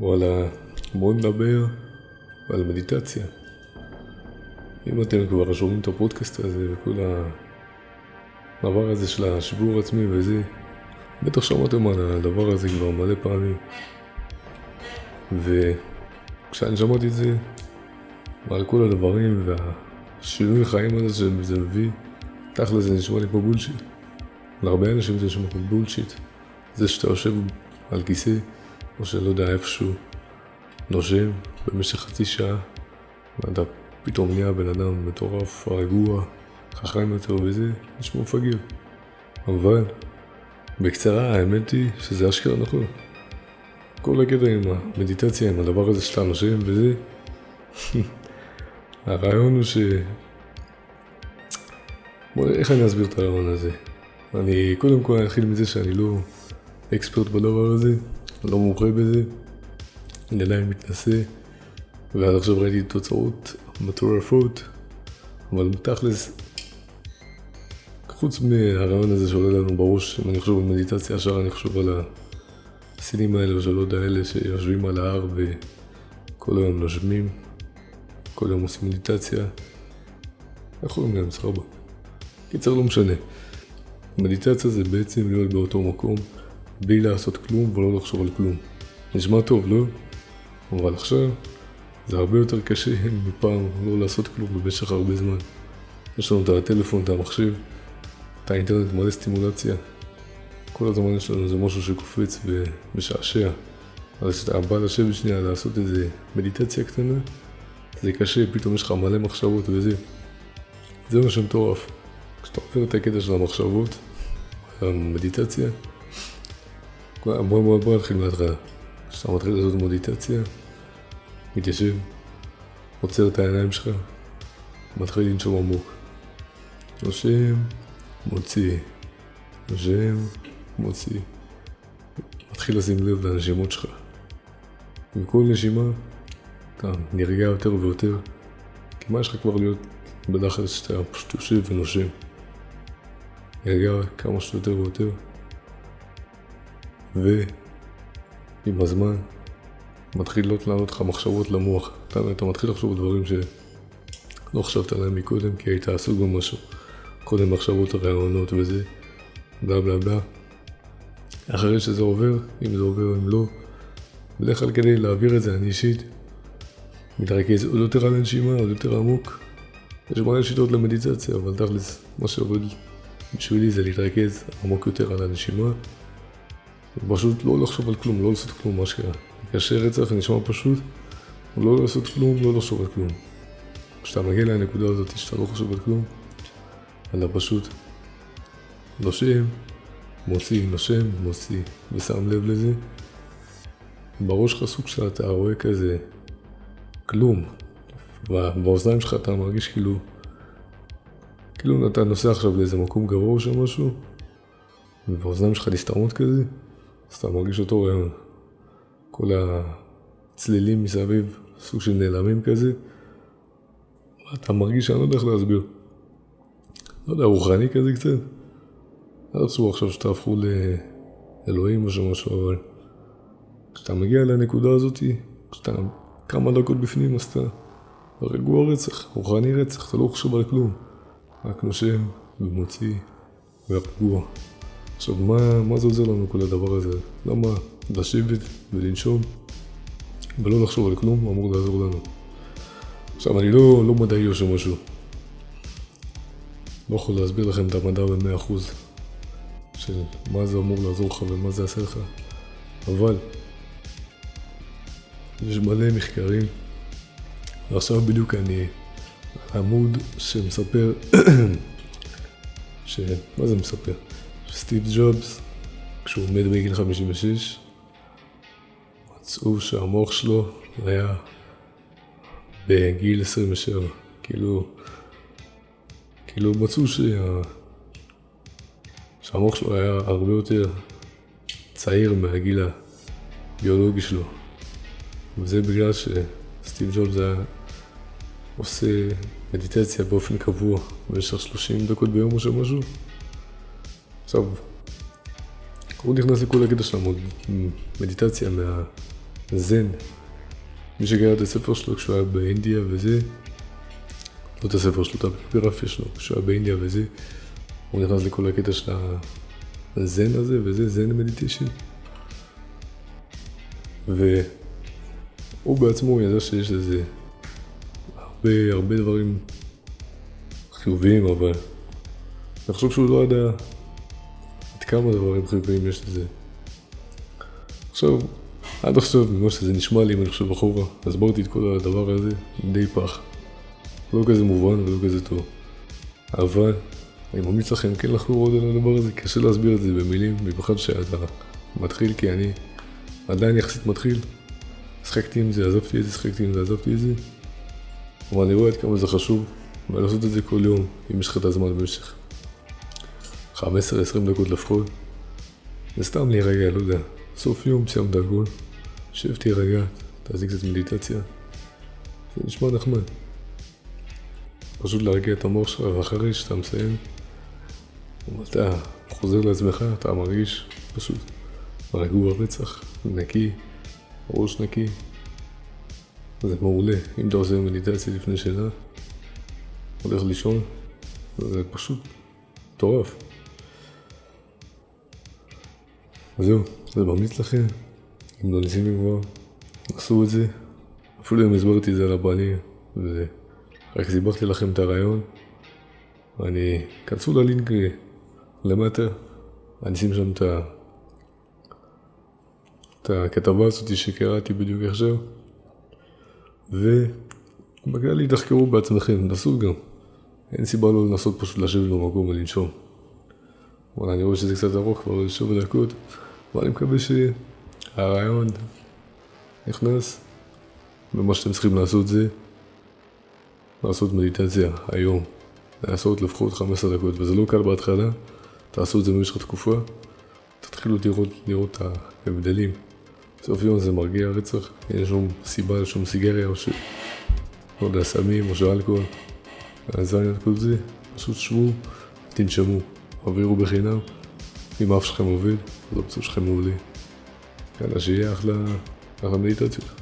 וואלה, בואו נדבר על מדיטציה. אם אתם כבר שומעים את הפודקאסט הזה וכל הדבר הזה של השיבור עצמי וזה, בטח שמעתם על הדבר הזה כבר מלא פעמים. וכשאני שמעתי את זה, ועל כל הדברים והשינוי חיים הזה שזה מביא, תכל'ס זה נשמע לי פה בולשיט. להרבה אנשים זה נשמע פה בולשיט. זה שאתה יושב על כיסא, או שלא יודע איפשהו, נושם במשך חצי שעה, ואתה פתאום נהיה בן אדם מטורף, רגוע, חכם יותר וזה, נשמע מפגר. אבל, בקצרה, האמת היא שזה אשכרה נכון. כל הקטע עם המדיטציה, עם הדבר הזה שאתה נושם וזה, הרעיון הוא ש... בוא, איך אני אסביר את הרעיון הזה? אני קודם כל אתחיל מזה שאני לא אקספרט בדבר הזה, לא מומחה בזה, אני עדיין מתנסה, ועד עכשיו ראיתי תוצאות מטורפות, אבל תכלס, חוץ מהרעיון הזה שעולה לנו בראש, אם אני חושב על מדיטציה, ישר אני חושב על הסינים האלה, או שלא יודע, אלה שיושבים על ההר וכל היום נושמים, כל יום עושים מדיטציה, איך קוראים להם? סבבה. קיצר, לא משנה. מדיטציה זה בעצם להיות באותו מקום, בלי לעשות כלום ולא לחשוב על כלום. נשמע טוב, לא? אבל עכשיו זה הרבה יותר קשה מפעם לא לעשות כלום במשך הרבה זמן. יש לנו את הטלפון, את המחשב, את האינטרנט מלא סטימולציה. כל הזמן יש לנו איזה משהו שקופץ ומשעשע. אז כשאתה בא לשבת שנייה לעשות איזה מדיטציה קטנה, זה קשה, פתאום יש לך מלא מחשבות וזה. זה מה שמטורף. כשאתה עובר את הקטע של המחשבות, המדיטציה, בוא, בוא, בוא נתחיל מההתחלה. כשאתה מתחיל לעשות מדיטציה, מתיישב, עוצר את העיניים שלך, מתחיל לנשום עמוק. נושם, מוציא, נושם, מוציא. מתחיל לשים לב לנשימות שלך. עם כל נשימה, אתה נרגע יותר ויותר. כי מה יש לך כבר להיות בדחל שאתה פשוט יושב ונושם. נרגע כמה שיותר ויותר. ועם הזמן מתחילות לענות לך מחשבות למוח. אתה, אתה מתחיל לחשוב דברים שלא חשבת עליהם מקודם כי היית עסוק במשהו. קודם מחשבות רעיונות וזה, בלה בלה בלה. אחרי שזה עובר, אם זה עובר אם לא, בדרך כלל כדי להעביר את זה אני אישית מתרכז עוד יותר על הנשימה, עוד יותר עמוק. יש מלא שיטות למדיטציה, אבל תכלס, מה שעובד בשבילי זה להתרכז עמוק יותר על הנשימה. ופשוט לא לחשוב על כלום, לא לעשות כלום, מה שקרה. קשה רצח נשמע פשוט, לא לעשות כלום, לא לחשוב על כלום. כשאתה מגיע לנקודה הזאת שאתה לא חושב על כלום, אתה פשוט נושם, מוציא, נושם, מוציא, ושם לב לזה. בראש שלך סוג שאתה רואה כזה כלום. באוזניים שלך אתה מרגיש כאילו, כאילו אתה נוסע עכשיו לאיזה מקום גבוה או משהו, ובאוזניים שלך נסתרות כזה, אז אתה מרגיש אותו רעיון. כל הצלילים מסביב, סוג של נעלמים כזה, אתה מרגיש שאני לא יודע איך להסביר. לא יודע, רוחני כזה קצת. אל תחשבו עכשיו שתהפכו לאלוהים או משהו, אבל כשאתה מגיע לנקודה הזאתי, כשאתה כמה דקות בפנים, אז אתה רגוע רצח, רוחני רצח, אתה לא חושב על כלום. רק נושם ומוציא ורגוע. עכשיו, מה, מה זה עוזר לנו כל הדבר הזה? למה לשבת ולנשום ולא לחשוב על כלום אמור לעזור לנו? עכשיו, אני לא, לא מדעי או שמשהו. לא יכול להסביר לכם את המדע במאה אחוז של מה זה אמור לעזור לך ומה זה יעשה לך, אבל יש מלא מחקרים, ועכשיו בדיוק אני עמוד שמספר, ש... מה זה מספר? סטיב ג'ובס, כשהוא מת בגיל 56, מצאו שהמוח שלו היה בגיל 27, כאילו, כאילו מצאו שה... שהמוח שלו היה הרבה יותר צעיר מהגיל הביולוגי שלו. וזה בגלל שסטיב ג'ובס היה עושה מדיטציה באופן קבוע במשך 30 דקות ביום או שמשהו. הוא נכנס לכל הקטע של המדיטציה מה, זן. מי שקרא את הספר שלו כשהוא היה באינדיה וזה, לא את הספר שלו, את הביוגרפיה שלו, כשהוא היה באינדיה וזה, הוא נכנס לכל הקטע של הזן הזה וזה, זן מדיטיישן. והוא בעצמו ידע שיש לזה הרבה, הרבה דברים חיוביים, אבל אני חושב שהוא לא ידע כמה דברים חיוביים יש לזה. עכשיו, עד עכשיו, ממה שזה נשמע לי, אם אני חושב אחורה, הסברתי את כל הדבר הזה די פח. לא כזה מובן ולא כזה טוב. אבל, אני ממליץ לכם כן לחקור עוד על הדבר הזה, קשה להסביר את זה במילים, במיוחד שאתה מתחיל, כי אני עדיין יחסית מתחיל. שחקתי עם זה, עזבתי את זה, שחקתי עם זה, עזבתי את זה. אבל אני רואה עד כמה זה חשוב, ולעשות את זה כל יום, אם יש לך את הזמן במשך 15-20 דקות לפחות. זה סתם להירגע, לא יודע. סוף יום, סיימת הכל, שב תירגע, תעשי קצת מדיטציה. זה נשמע נחמד. פשוט להרגיע את המוח שלך, ואחרי שאתה מסיים, אתה חוזר לעצמך, אתה מרגיש פשוט רגוע רצח, נקי, ראש נקי. זה מעולה, אם אתה עושה מדיטציה לפני שינה, הולך לישון, זה פשוט מטורף. זהו, זה ממליץ לכם, אם לא ניסיתם כבר, עשו את זה. אפילו אם הסברתי את זה על הבנים, ורק סיברתי לכם את הרעיון. אני, כנסו ללינק למטה, אני אשים שם את, ה... את הכתבה הזאת שקראתי בדיוק עכשיו, ובכללי תחקרו בעצמכם, נסו גם. אין סיבה לא לנסות פשוט לשבת במקום ולנשום. וואלה, אני רואה שזה קצת ארוך כבר, שבע דקות. ואני מקווה שהרעיון נכנס, ומה שאתם צריכים לעשות זה לעשות מדיטציה היום, לעשות לפחות 15 דקות, וזה לא קל בהתחלה, תעשו את זה במשך תקופה, תתחילו לראות, לראות את ההבדלים. בסוף יום זה מרגיע רצח, אין שום סיבה לשום סיגריה או ש... לא יודע, סמים או של אלכוהול. אז אני כל זה, פשוט שבו, תנשמו, אווירו בחינם. אם האף שלכם עובד, אז הפצוע שלכם מעולה. יאללה, שיהיה אחלה, אחלה מדיטציות.